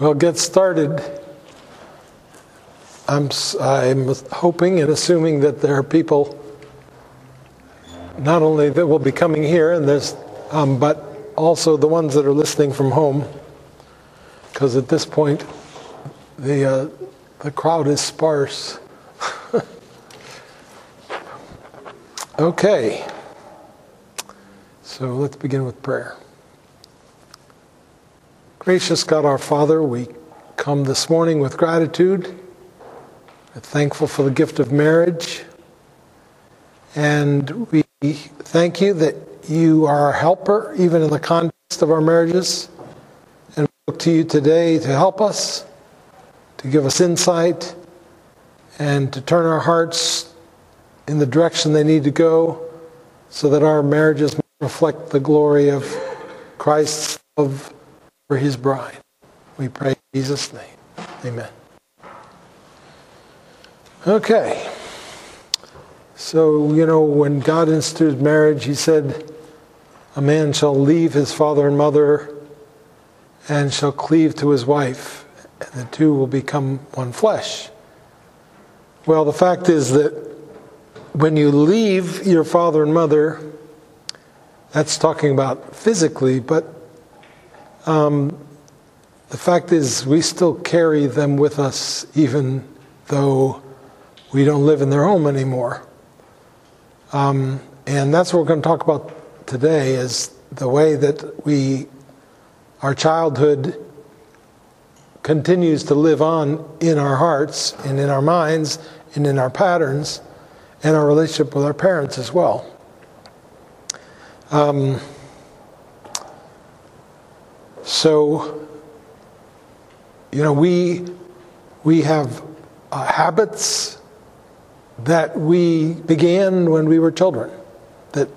We'll get started. I'm, I'm hoping and assuming that there are people not only that will be coming here, and there's, um, but also the ones that are listening from home, because at this point the uh, the crowd is sparse. okay, so let's begin with prayer. Gracious God our Father, we come this morning with gratitude. Thankful for the gift of marriage. And we thank you that you are our helper, even in the context of our marriages. And we look to you today to help us, to give us insight, and to turn our hearts in the direction they need to go so that our marriages reflect the glory of Christ's love for his bride. We pray in Jesus' name. Amen. Okay. So, you know, when God instituted marriage, he said, A man shall leave his father and mother and shall cleave to his wife, and the two will become one flesh. Well, the fact is that when you leave your father and mother, that's talking about physically, but um, the fact is we still carry them with us even though we don't live in their home anymore. Um, and that's what we're going to talk about today is the way that we, our childhood continues to live on in our hearts and in our minds and in our patterns and our relationship with our parents as well. Um, so, you know, we, we have uh, habits that we began when we were children that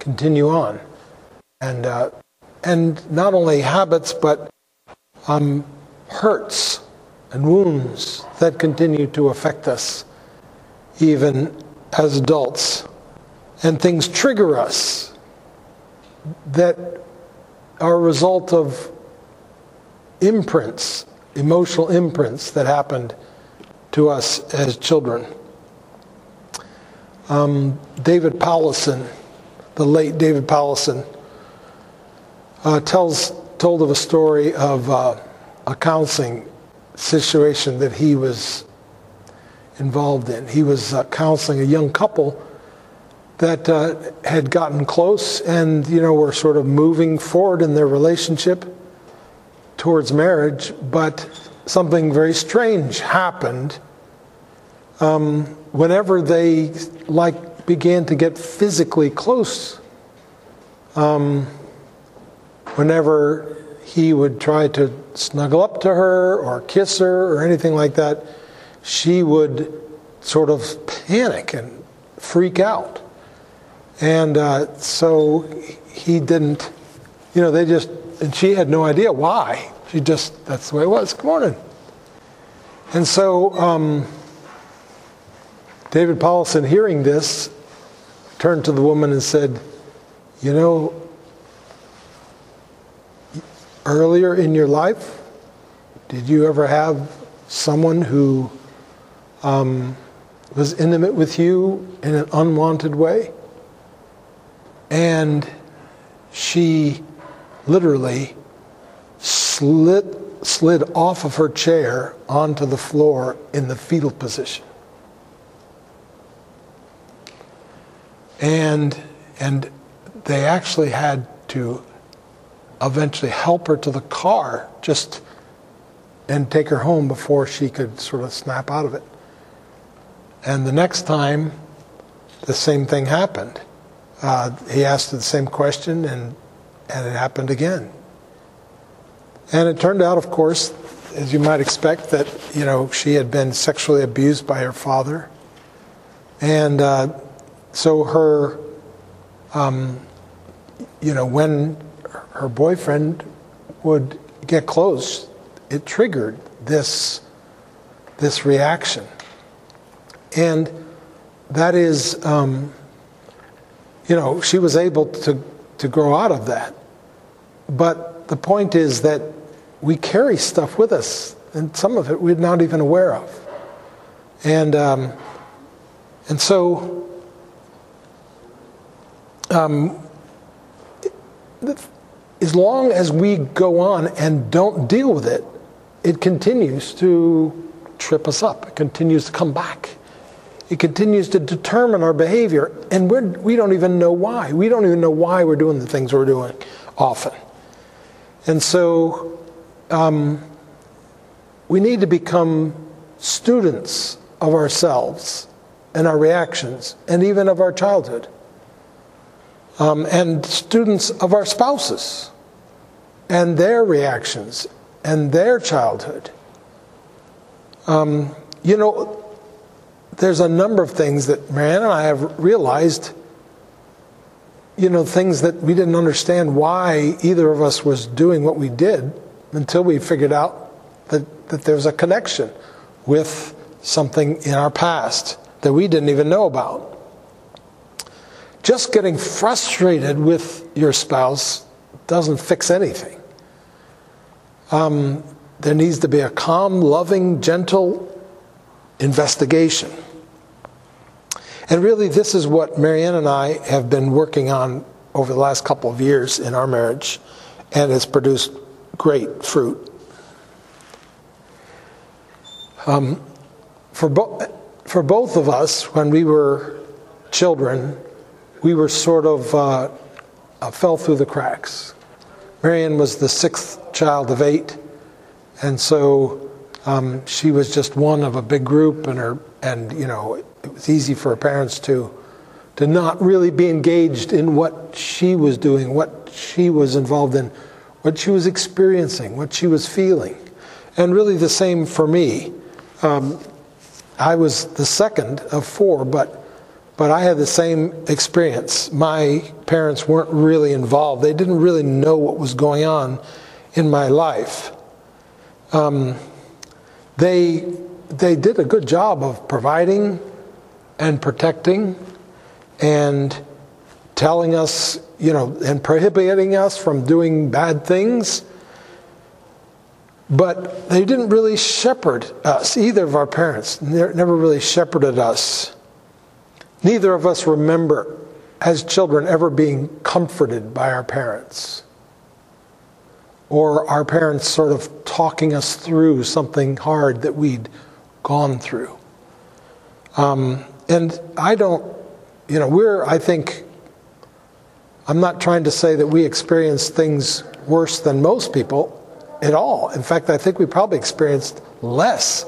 continue on. And, uh, and not only habits, but um, hurts and wounds that continue to affect us even as adults. And things trigger us that are a result of imprints, emotional imprints that happened to us as children. Um, David Powlison, the late David Powlison, uh, tells told of a story of uh, a counseling situation that he was involved in. He was uh, counseling a young couple that uh, had gotten close and you know were sort of moving forward in their relationship towards marriage, but something very strange happened um, whenever they like began to get physically close. Um, whenever he would try to snuggle up to her or kiss her or anything like that, she would sort of panic and freak out. And uh, so he didn't, you know, they just, and she had no idea why. She just, that's the way it was. Good morning. And so um, David Powlison, hearing this, turned to the woman and said, You know, earlier in your life, did you ever have someone who um, was intimate with you in an unwanted way? And she literally slid, slid off of her chair onto the floor in the fetal position. And, and they actually had to eventually help her to the car just and take her home before she could sort of snap out of it. And the next time, the same thing happened. Uh, he asked the same question, and, and it happened again. And it turned out, of course, as you might expect, that you know she had been sexually abused by her father, and uh, so her, um, you know, when her boyfriend would get close, it triggered this this reaction, and that is, um, you know, she was able to to grow out of that. But the point is that we carry stuff with us, and some of it we're not even aware of. And, um, and so, um, as long as we go on and don't deal with it, it continues to trip us up. It continues to come back. It continues to determine our behavior, and we're, we don't even know why. We don't even know why we're doing the things we're doing often. And so um, we need to become students of ourselves and our reactions, and even of our childhood, um, and students of our spouses and their reactions and their childhood. Um, you know, there's a number of things that Marianne and I have realized, you know, things that we didn't understand why either of us was doing what we did until we figured out that, that there's a connection with something in our past that we didn't even know about. Just getting frustrated with your spouse doesn't fix anything. Um, there needs to be a calm, loving, gentle investigation. And really, this is what Marianne and I have been working on over the last couple of years in our marriage, and it's produced great fruit. Um, for, bo- for both of us, when we were children, we were sort of uh, uh, fell through the cracks. Marianne was the sixth child of eight, and so um, she was just one of a big group, and her and you know it was easy for parents to to not really be engaged in what she was doing, what she was involved in, what she was experiencing, what she was feeling, and really the same for me. Um, I was the second of four, but but I had the same experience. My parents weren't really involved. They didn't really know what was going on in my life. Um, they they did a good job of providing and protecting and telling us, you know, and prohibiting us from doing bad things. But they didn't really shepherd us, either of our parents never really shepherded us. Neither of us remember, as children, ever being comforted by our parents or our parents sort of talking us through something hard that we'd gone through. Um, and I don't, you know, we're, I think, I'm not trying to say that we experience things worse than most people at all. In fact, I think we probably experienced less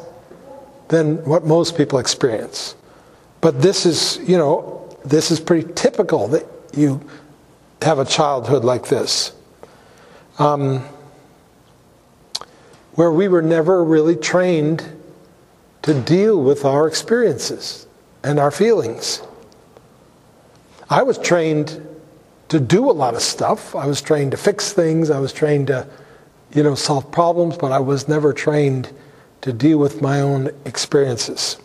than what most people experience. But this is, you know, this is pretty typical that you have a childhood like this. Um, where we were never really trained to deal with our experiences and our feelings. I was trained to do a lot of stuff. I was trained to fix things. I was trained to, you know, solve problems, but I was never trained to deal with my own experiences.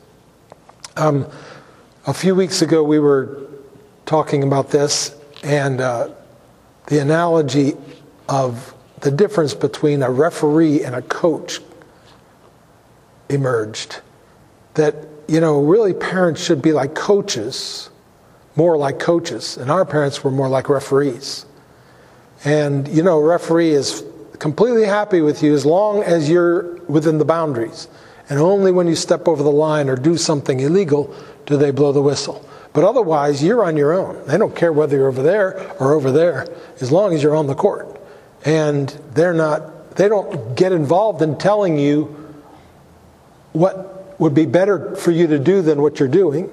Um, a few weeks ago, we were talking about this, and uh, the analogy of the difference between a referee and a coach emerged. That, you know, really parents should be like coaches, more like coaches, and our parents were more like referees. And, you know, a referee is completely happy with you as long as you're within the boundaries. And only when you step over the line or do something illegal do they blow the whistle. But otherwise, you're on your own. They don't care whether you're over there or over there, as long as you're on the court. And they're not, they don't get involved in telling you what would be better for you to do than what you're doing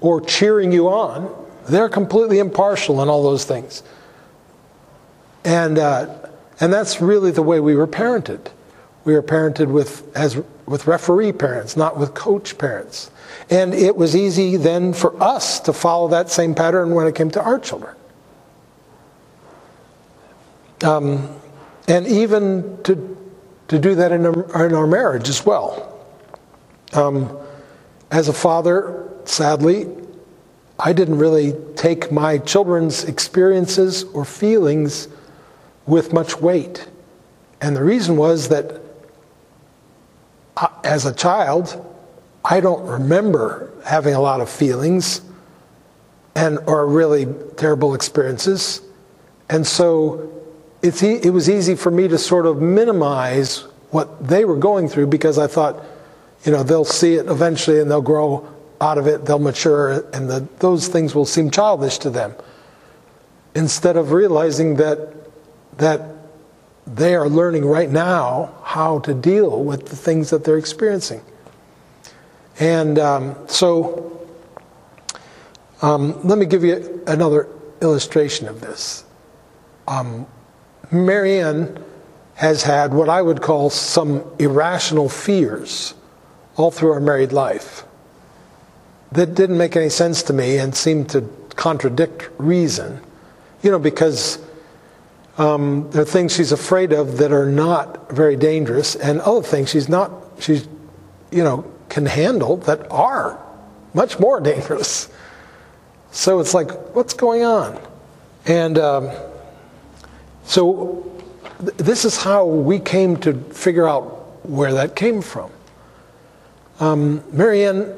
or cheering you on. They're completely impartial in all those things. And, uh, and that's really the way we were parented. We were parented with, as, with referee parents, not with coach parents. And it was easy then for us to follow that same pattern when it came to our children. Um, and even to, to do that in our, in our marriage as well. Um, as a father, sadly, I didn't really take my children's experiences or feelings with much weight And the reason was that uh, as a child, I don't remember having a lot of feelings and or really terrible experiences. And so it was easy for me to sort of minimize what they were going through because I thought, you know, they'll see it eventually and they'll grow out of it, they'll mature, and the, those things will seem childish to them. Instead of realizing that, that they are learning right now how to deal with the things that they're experiencing. And um, so, um, let me give you another illustration of this. Um, Marianne has had what I would call some irrational fears all through our married life that didn't make any sense to me and seemed to contradict reason. You know, because um, there are things she's afraid of that are not very dangerous, and other things she's not, she's, you know, can handle that are much more dangerous. So it's like, what's going on? And um, so th- this is how we came to figure out where that came from. Um, Marianne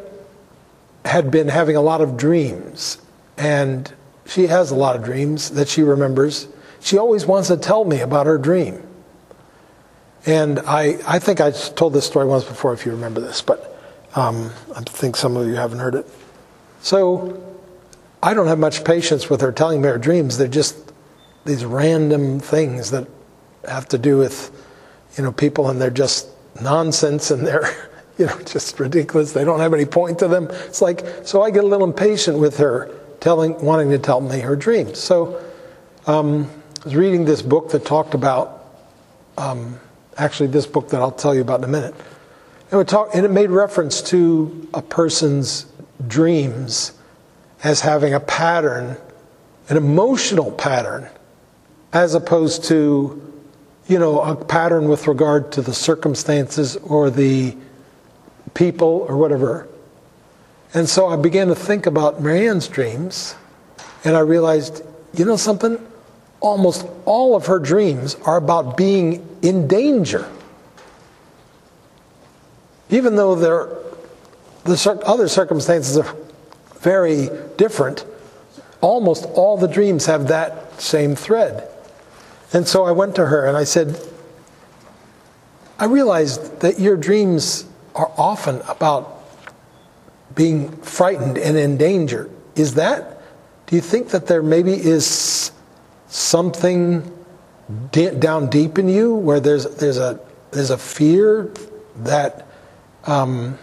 had been having a lot of dreams, and she has a lot of dreams that she remembers. She always wants to tell me about her dream. And I, I think I told this story once before, if you remember this, but um, I think some of you haven't heard it. So I don't have much patience with her telling me her dreams. They're just these random things that have to do with, you know, people, and they're just nonsense, and they're you know, just ridiculous. They don't have any point to them. It's like, so I get a little impatient with her telling, wanting to tell me her dreams. So um, I was reading this book that talked about, um, actually, this book that I'll tell you about in a minute. And talk, and it made reference to a person's dreams as having a pattern, an emotional pattern, as opposed to, you know, a pattern with regard to the circumstances or the people or whatever. And so I began to think about Marianne's dreams, and I realized, you know something? Almost all of her dreams are about being in danger. Even though there the other circumstances are very different, almost all the dreams have that same thread. And so I went to her and I said, I realized that your dreams are often about being frightened and in danger. Is that, do you think that there maybe is something down deep in you where there's, there's, a, there's a fear that, um,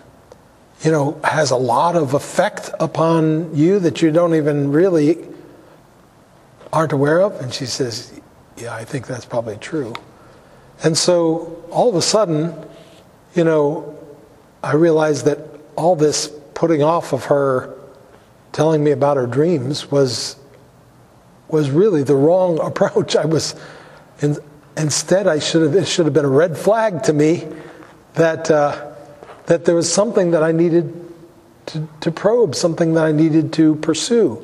you know, has a lot of effect upon you that you don't even really aren't aware of? And she says, Yeah, I think that's probably true. And so all of a sudden, you know, I realized that all this putting off of her telling me about her dreams was was really the wrong approach. I was in, instead I should have it should have been a red flag to me that uh, that there was something that I needed to, to probe, something that I needed to pursue.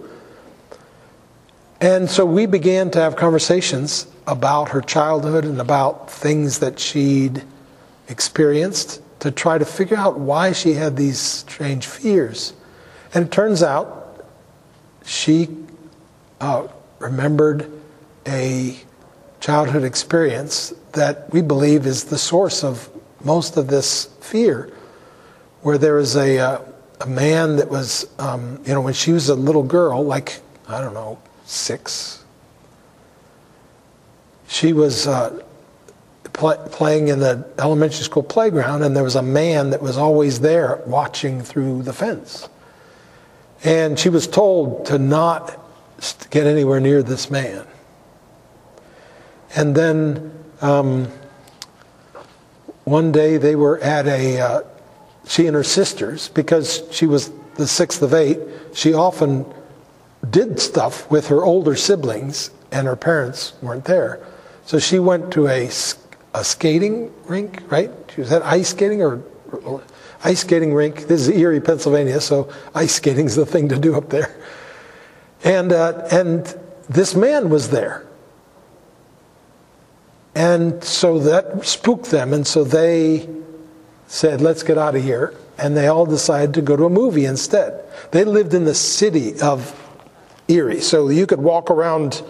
And so we began to have conversations about her childhood and about things that she'd experienced to try to figure out why she had these strange fears. And it turns out she uh, remembered a childhood experience that we believe is the source of most of this fear, where there was a, uh, a man that was, um, you know, when she was a little girl, like, I don't know, six, she was. Uh, play, playing in the elementary school playground, and there was a man that was always there watching through the fence. And she was told to not get anywhere near this man. And then um, one day they were at a, uh, she and her sisters, because she was the sixth of eight, she often did stuff with her older siblings, and her parents weren't there. So she went to a a skating rink, right? Was that ice skating or ice skating rink? This is Erie, Pennsylvania, so ice skating is the thing to do up there. And uh, and this man was there, And so that spooked them. And so they said, let's get out of here. And they all decided to go to a movie instead. They lived in the city of Erie, so you could walk around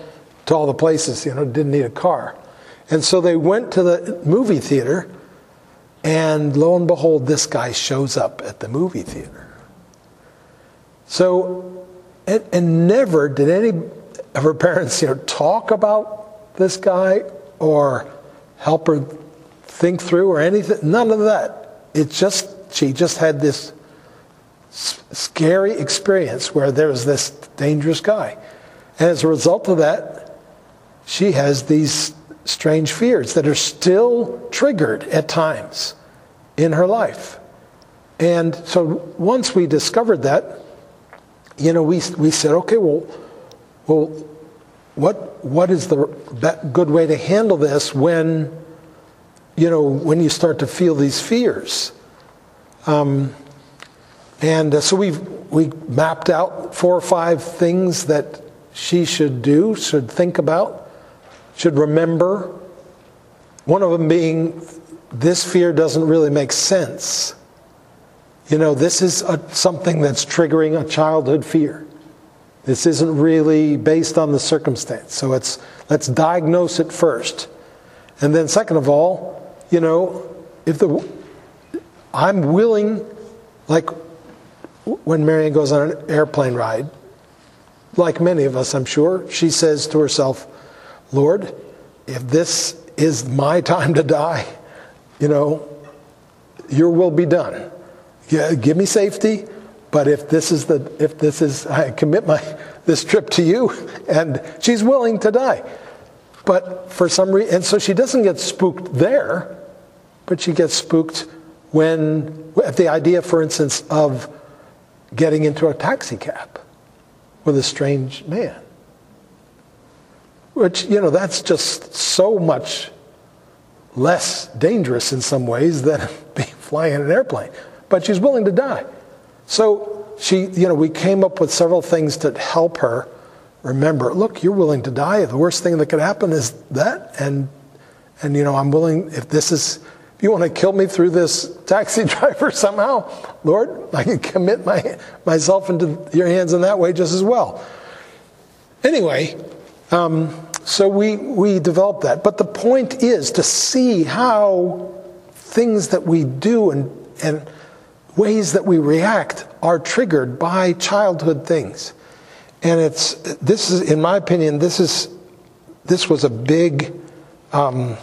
to all the places, you know, didn't need a car. And so they went to the movie theater, and lo and behold, this guy shows up at the movie theater. So, and, and never did any of her parents, you know, talk about this guy or help her think through or anything. None of that. It just, she just had this scary experience where there was this dangerous guy. And as a result of that, she has these strange fears that are still triggered at times in her life. And so once we discovered that, you know, we, we said, okay, well, well, what, what is the good way to handle this when, you know, when you start to feel these fears? Um, and uh, so we we mapped out four or five things that she should do, should think about, should remember. One of them being this fear doesn't really make sense. You know, this is a, something that's triggering a childhood fear. This isn't really based on the circumstance. So it's let's diagnose it first. And then second of all, you know, if the I'm willing like when Marianne goes on an airplane ride, like many of us, I'm sure, she says to herself, Lord, if this is my time to die, you know, your will be done. Yeah, give me safety, but if this is the if this is I commit my this trip to you, and she's willing to die. But for some reason, and so she doesn't get spooked there, but she gets spooked when at the idea, for instance, of getting into a taxi cab with a strange man. Which, you know, that's just so much less dangerous in some ways than being flying in an airplane. But she's willing to die. So she, you know, we came up with several things to help her remember, look, you're willing to die. The worst thing that could happen is that. And, and you know, I'm willing, if this is, if you want to kill me through this taxi driver somehow, Lord, I can commit my, myself into your hands in that way just as well. Anyway, um, so we, we developed that. But the point is to see how things that we do and, and ways that we react are triggered by childhood things. And it's, this is, in my opinion, this is, this was a big, um,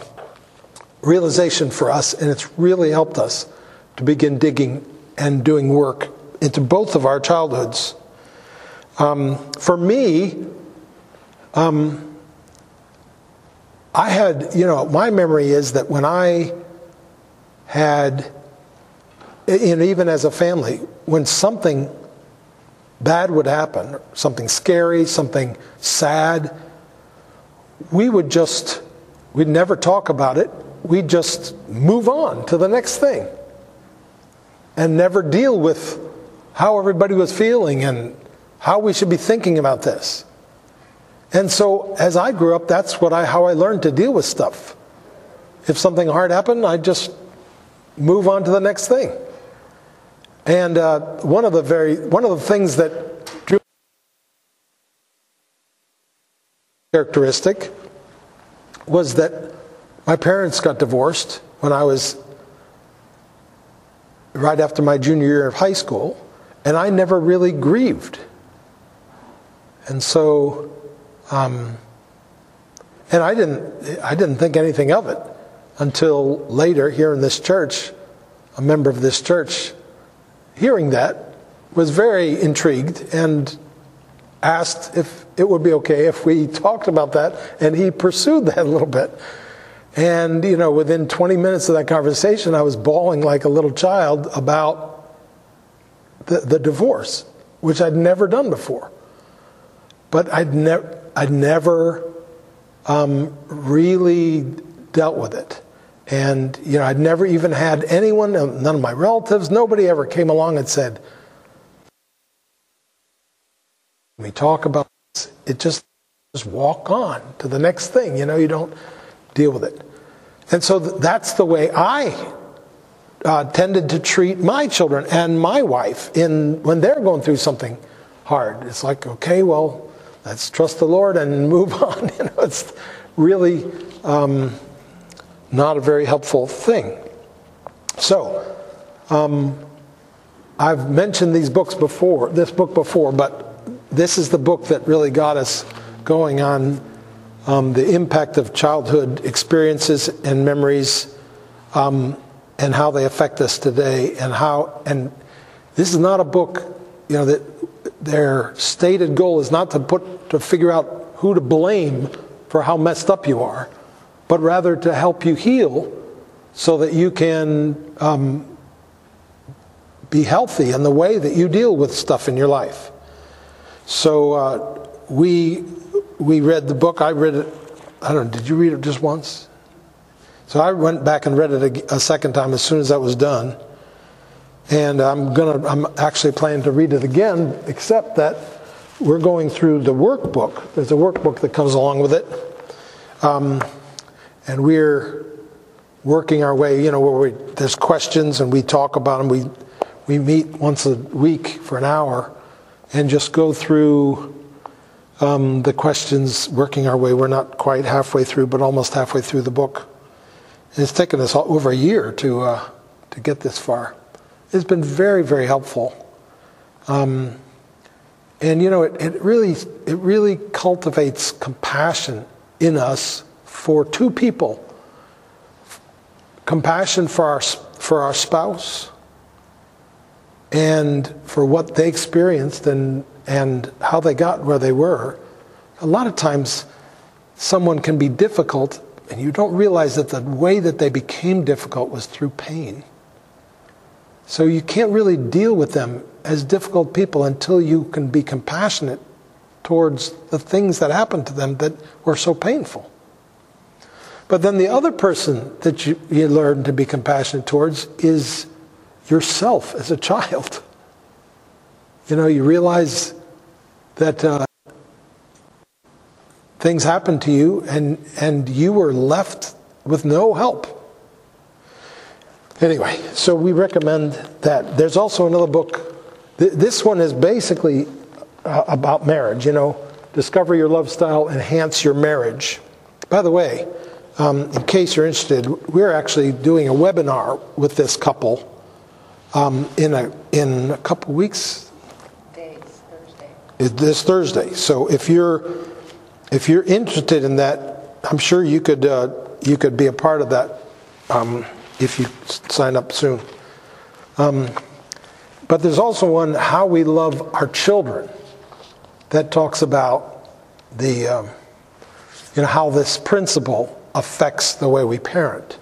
realization for us, and it's really helped us to begin digging and doing work into both of our childhoods. Um, for me, um, I had, you know, my memory is that when I had, and even as a family, when something bad would happen, something scary, something sad, we would just, we'd never talk about it We'd just move on to the next thing and never deal with how everybody was feeling and how we should be thinking about this. And so as I grew up, that's what I, how I learned to deal with stuff. If something hard happened, I just move on to the next thing. And uh, one of the very one of the things that drew characteristic was that my parents got divorced when I was right after my junior year of high school, and I never really grieved. And so, um, and I didn't, I didn't think anything of it until later here in this church. A member of this church, hearing that, was very intrigued and asked if it would be okay if we talked about that, and he pursued that a little bit. And, you know, within 20 minutes of that conversation, I was bawling like a little child about the, the divorce, which I'd never done before. But I'd, ne- I'd never um, really dealt with it. And, you know, I'd never even had anyone, none of my relatives, nobody ever came along and said, we talk about this. It just, just walk on to the next thing. You know, you don't deal with it. And so that's the way I uh, tended to treat my children and my wife in when they're going through something hard. It's like, okay, well, let's trust the Lord and move on. you know, it's really um, not a very helpful thing. So, um, I've mentioned these books before, this book before, but this is the book that really got us going on um, the impact of childhood experiences and memories um, and how they affect us today and how and this is not a book you know that their stated goal is not to put to figure out who to blame for how messed up you are but rather to help you heal so that you can um, be healthy in the way that you deal with stuff in your life. So uh, we we read the book. I read it i don't know did you read it just once? So I went back and read it a, a second time as soon as that was done. And I'm gonna I'm actually planning to read it again, except that we're going through the workbook. There's a workbook that comes along with it. Um, and we're working our way, you know, where we, there's questions and we talk about them. We, we meet once a week for an hour and just go through um, the questions, working our way. We're not quite halfway through, but almost halfway through the book. It's taken us over a year to, uh, to get this far. It's been very, very helpful. Um, and you know, it, it, really, it really cultivates compassion in us for two people compassion for our, for our spouse and for what they experienced and, and how they got where they were. A lot of times, someone can be difficult and you don't realize that the way that they became difficult was through pain. So you can't really deal with them as difficult people until you can be compassionate towards the things that happened to them that were so painful. But then the other person that you, you learn to be compassionate towards is yourself as a child. You know, you realize that uh, things happened to you and, and you were left with no help. Anyway, so we recommend that. There's also another book. This one is basically uh, about marriage, you know, discover your love style, enhance your marriage. By the way, um, in case you're interested, we're actually doing a webinar with this couple um, in, a, in a couple weeks. Days, Thursday. This Thursday. So if you're if you're interested in that, I'm sure you could uh, you could be a part of that um, if you sign up soon. Um, but there's also one how we love our children that talks about the um, you know how this principle affects the way we parent,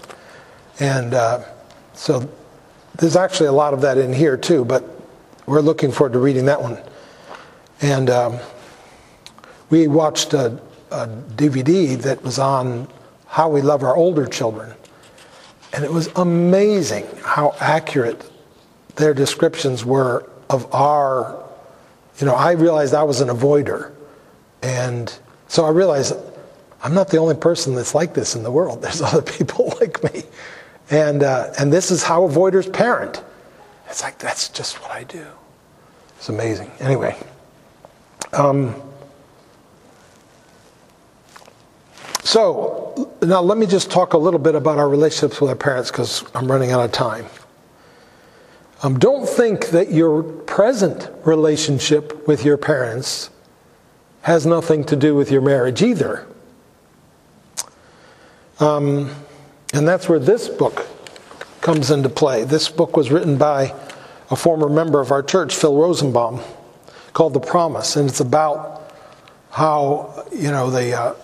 and uh, so there's actually a lot of that in here too. But we're looking forward to reading that one, and. Um, we watched a, a DVD that was on how we love our older children. And it was amazing how accurate their descriptions were of our, you know, I realized I was an avoider. And so I realized I'm not the only person that's like this in the world. There's other people like me. And, uh, and this is how avoiders parent. It's like, that's just what I do. It's amazing. Anyway. Um, So now let me just talk a little bit about our relationships with our parents because I'm running out of time. Um, don't think that your present relationship with your parents has nothing to do with your marriage either. Um, and that's where this book comes into play. This book was written by a former member of our church, Phil Rosenbaum, called The Promise, and it's about how, you know, the. Uh,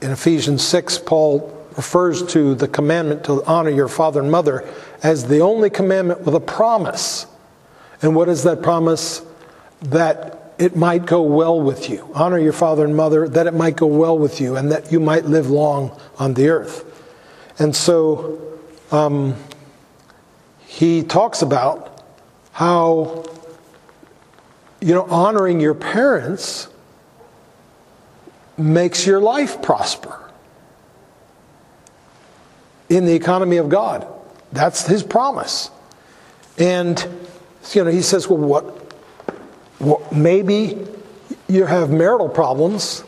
in Ephesians 6, Paul refers to the commandment to honor your father and mother as the only commandment with a promise. And what is that promise? That it might go well with you. Honor your father and mother, that it might go well with you, and that you might live long on the earth. And so um, he talks about how, you know, honoring your parents makes your life prosper. in the economy of God. That's his promise. And you know, he says, well, what, what maybe you have marital problems,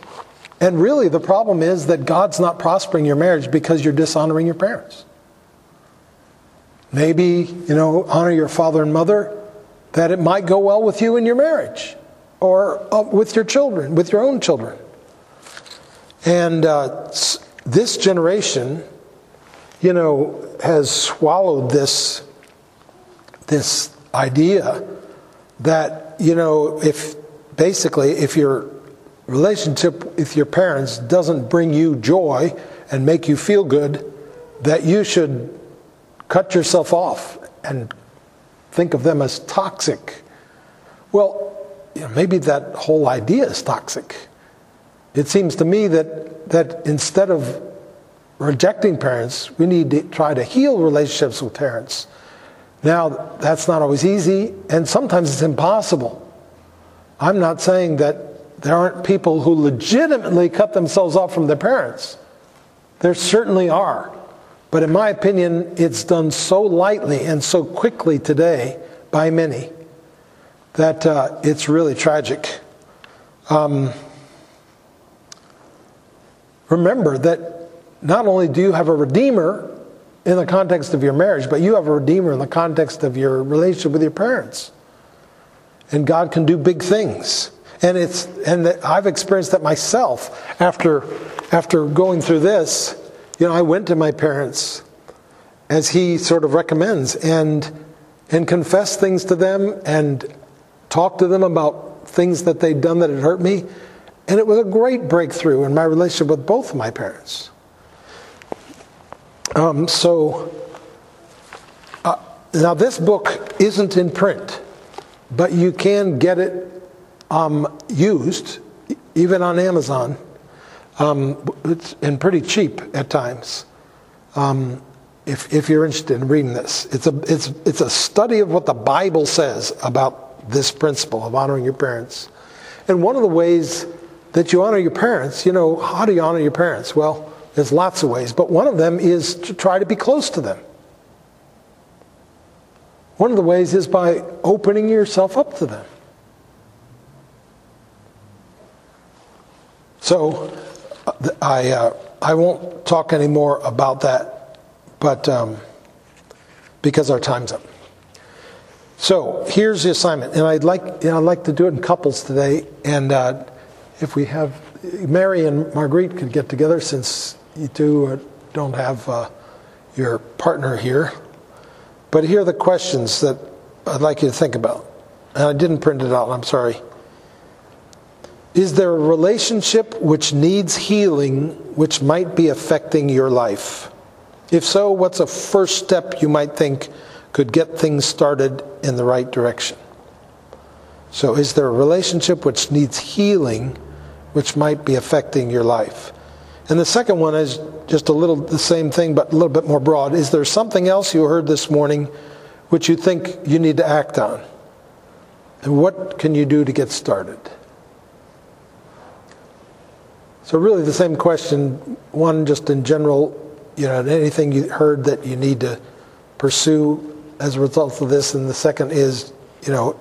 and really the problem is that God's not prospering your marriage because you're dishonoring your parents. Maybe, you know, honor your father and mother, that it might go well with you in your marriage or uh, with your children, with your own children. And uh, this generation, you know, has swallowed this, this idea that, you know, if basically, if your relationship with your parents doesn't bring you joy and make you feel good, that you should cut yourself off and think of them as toxic. Well, you know, maybe that whole idea is toxic. It seems to me that, that instead of rejecting parents, we need to try to heal relationships with parents. Now, that's not always easy, and sometimes it's impossible. I'm not saying that there aren't people who legitimately cut themselves off from their parents. There certainly are. But in my opinion, it's done so lightly and so quickly today by many that uh, it's really tragic. Um, remember that not only do you have a redeemer in the context of your marriage, but you have a redeemer in the context of your relationship with your parents. And God can do big things. And it's and I've experienced that myself after after going through this. You know, I went to my parents as he sort of recommends and and confessed things to them and talked to them about things that they'd done that had hurt me. And it was a great breakthrough in my relationship with both of my parents. Um, so, uh, now this book isn't in print, but you can get it um, used, even on Amazon. Um, and pretty cheap at times. Um, if, if you're interested in reading this, it's a, it's, it's a study of what the Bible says about this principle of honoring your parents. And one of the ways that you honor your parents, you know, how do you honor your parents? Well, there's lots of ways, but one of them is to try to be close to them. One of the ways is by opening yourself up to them. So, I, uh, I won't talk anymore about that, but um, because our time's up. So here's the assignment, and I'd like you know, I'd like to do it in couples today. And uh, if we have Mary and Marguerite could get together, since you two don't have uh, your partner here. But here are the questions that I'd like you to think about. And I didn't print it out. I'm sorry. Is there a relationship which needs healing which might be affecting your life? If so, what's a first step you might think could get things started in the right direction? So, is there a relationship which needs healing which might be affecting your life? And the second one is just a little the same thing, but a little bit more broad. Is there something else you heard this morning which you think you need to act on? And what can you do to get started? So, really, the same question one, just in general, you know, anything you heard that you need to pursue as a result of this. And the second is, you know,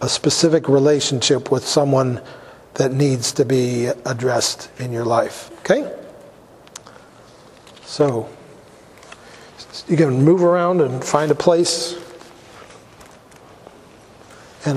a specific relationship with someone that needs to be addressed in your life. Okay? So, you can move around and find a place.